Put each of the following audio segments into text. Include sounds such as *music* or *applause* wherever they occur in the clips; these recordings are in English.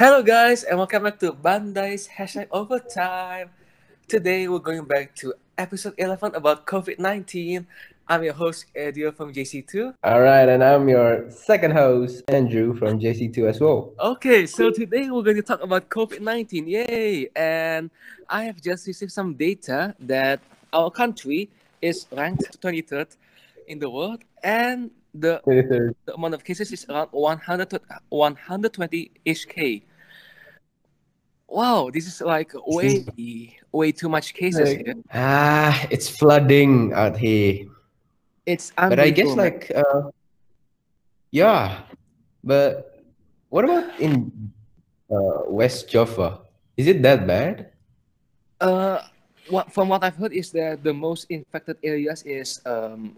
Hello, guys, and welcome back to Bandais hashtag overtime. Today, we're going back to episode 11 about COVID 19. I'm your host, Adriel from JC2. All right, and I'm your second host, Andrew from JC2 as well. Okay, so today we're going to talk about COVID 19. Yay! And I have just received some data that our country is ranked 23rd in the world, and the, 23rd. the amount of cases is around 100 120 ish K. Wow, this is like way, way too much cases Like- here. Ah, it's flooding out here. It's But I guess like uh yeah. But what about in uh West Java? Is it that bad? Uh, what from what I've heard is that the most infected areas is um,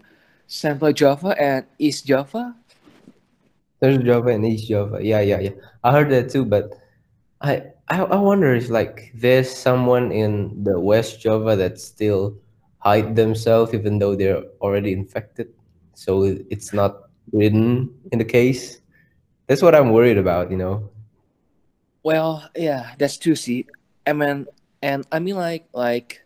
Central Java and East Java. There's Java and East Java. Yeah, yeah, yeah. I heard that too, but I I, I wonder if like there's someone in the West Java that still hide themselves even though they're already infected. So it's not written in the case. That's what I'm worried about, you know. Well, yeah, that's true. See, I mean, and I mean, like, like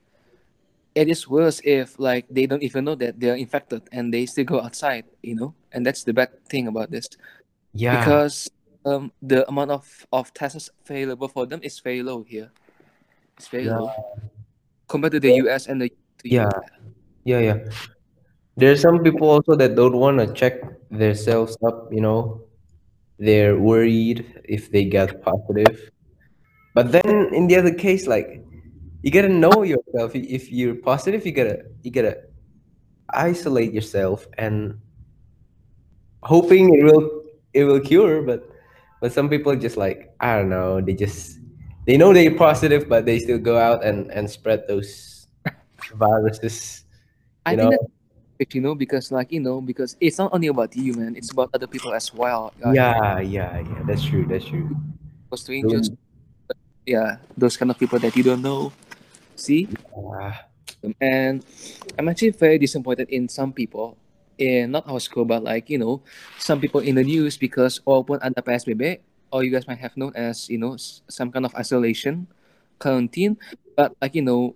it is worse if like they don't even know that they're infected and they still go outside. You know, and that's the bad thing about this Yeah. because um the amount of of tests available for them is very low here. It's very Yeah. low compared to the US and the Yeah. Yeah, yeah. There's some people also that don't want to check themselves up, you know. They're worried if they get positive. But then in the other case, like you gotta know yourself. If you're positive, you gotta you gotta isolate yourself and hoping it will it will cure. But but some people just like I don't know. They just they know they're positive, but they still go out and and spread those *laughs* viruses. I you think know? that if you know because like you know because it's not only about you man it's about other people as well Yeah, yeah, yeah. That's true. That's true. those strangers yeah those kind of people that you don't know see Ah, and i'm actually very disappointed in some people in not our school but like you know some people in the news because walaupun ada PSBB or you guys might have known as you know some kind of isolation quarantine but like you know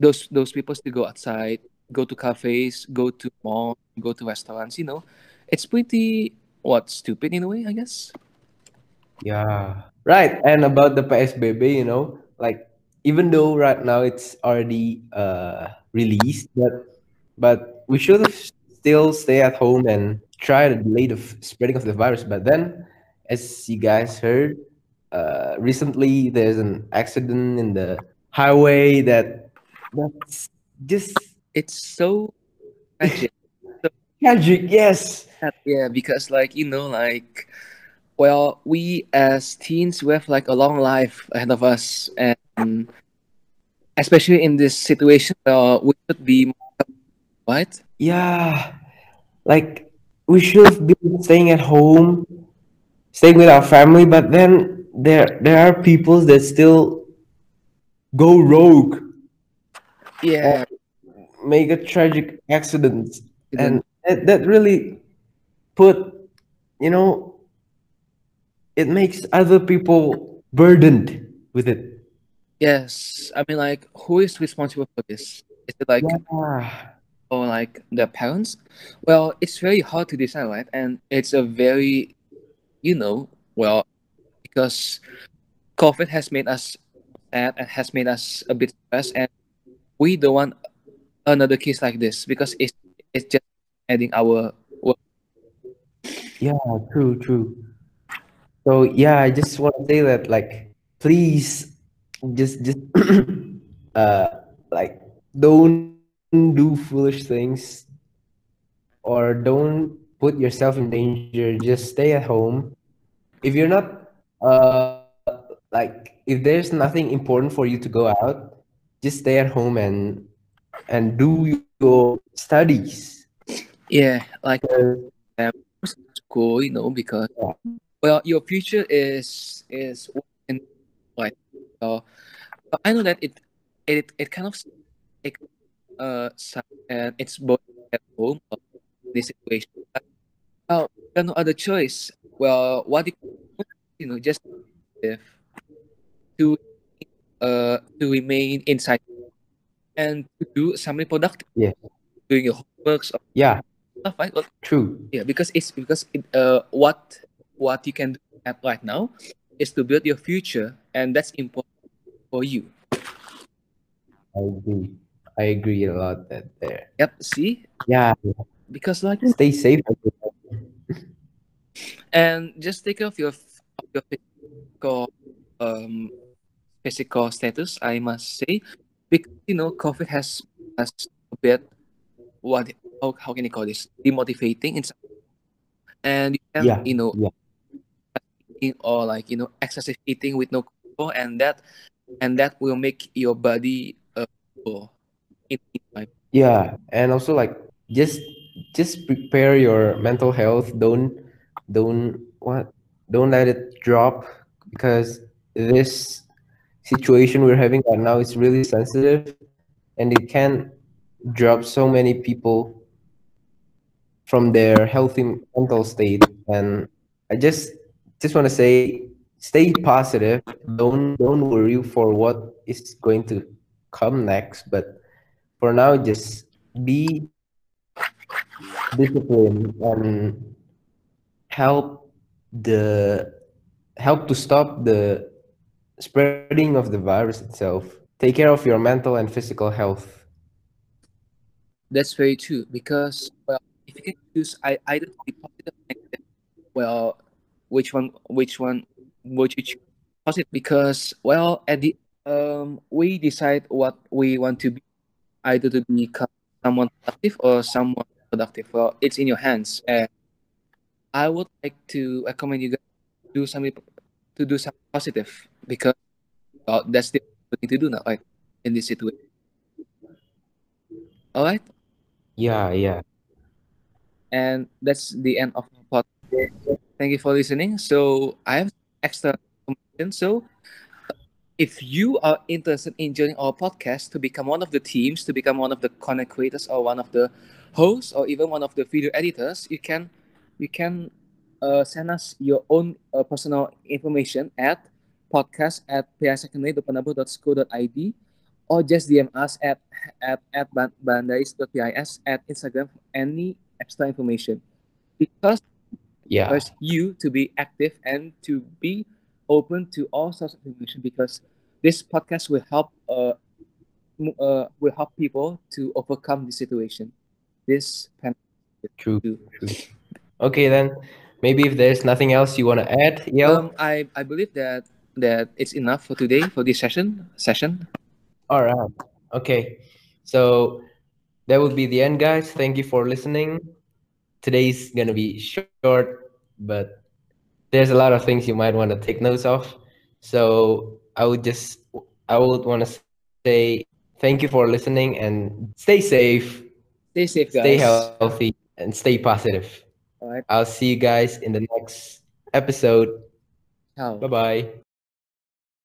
those those people still go outside go to cafes go to malls go to restaurants you know it's pretty what stupid in a way i guess yeah. Right. And about the PSBB, you know, like even though right now it's already uh released, but but we should have still stay at home and try to delay the f- spreading of the virus. But then, as you guys heard, uh, recently there's an accident in the highway that that's just it's so tragic *laughs* tragic. Yes. yeah because like you know like well we as teens we have like a long life ahead of us and especially in this situation uh, we should be right Yeah, like we should have been staying at home, staying with our family, but then there there are people that still go rogue, yeah. Make a tragic accident, and and that, that really put, you know, it makes other people burdened with it. yes. I mean like who is responsible for this? Is it like Yeah, or like the parents well it's very hard to decide right and it's a very you know well because covid has made us sad and has made us a bit stressed and we don't want another case like this because it's it's just adding our work. yeah, true, true. So yeah, I just want to say that like please just just *coughs* uh like don't do foolish things or don't put yourself in danger. Just stay at home. If you're not uh like if there's nothing important for you to go out, just stay at home and and do your studies. yeah like Uh, school you know because Yeah. well your future is is in like so but i know that it it it kind of it uh and it's both at home or this situation well, got no other choice. Well, what if, you know, just if to uh to remain inside and to do something productive. Yeah. Doing your homeworks or Yeah, stuff, right? Well, true. yeah, because it's because it, uh, what what you can do right now is to build your future, and that's important for you. I agree. I agree a lot that there. Yep. See, Yeah, because like stay safe. and just take care of your your physical um physical status i must say because you know covid has has a bit what how, how can you call this demotivating in and you can Yeah, you know yeah. or like you know excessive eating with no control and that and that will make your body uh poor in, in time. Yeah, and also like just just prepare your mental health. Don't don't what? Don't let it drop because this situation we're having right now is really sensitive and it can drop so many people from their healthy mental state. And i just just want to say stay positive. Don't don't worry for what is going to come next but for now just be disciplined and help the help to stop the spreading of the virus itself take care of your mental and physical health That's very true because well, if you can choose I either to be positive negative, well, which one which one would you choose? Positive because well at the um we decide what we want to be either to become someone productive or someone productive. Well, it's in your hands, and I would like to recommend you guys to do something to do something positive because well, that's the thing to do now, right? In this situation. All right. yeah yeah And that's the end of my podcast. Thank you for listening. So I have extra information. So if you are interested in joining our podcast to become one of the teams, to become one of the content creators or one of the hosts or even one of the video editors, you can you can uh, send us your own uh, personal information at podcast at pisecondary.penabur.co.id or just DM us at at at ban- bandais.pis at Instagram for any extra information. Because yeah. requires you to be active and to be open to all sorts of information because this podcast will help uh, uh will help people to overcome the situation. This pandemic. true true okay then maybe if there's nothing else you want to add Yel? Um, I I believe that that it's enough for today for this session session. all right okay so that would be the end guys thank you for listening today's gonna be short but there's a lot of things you might want to take notes of. So i would just i would want to say thank you for listening and stay safe. Stay safe, guys. stay healthy and stay positive. All right. i'll see you guys in the next episode. Bye bye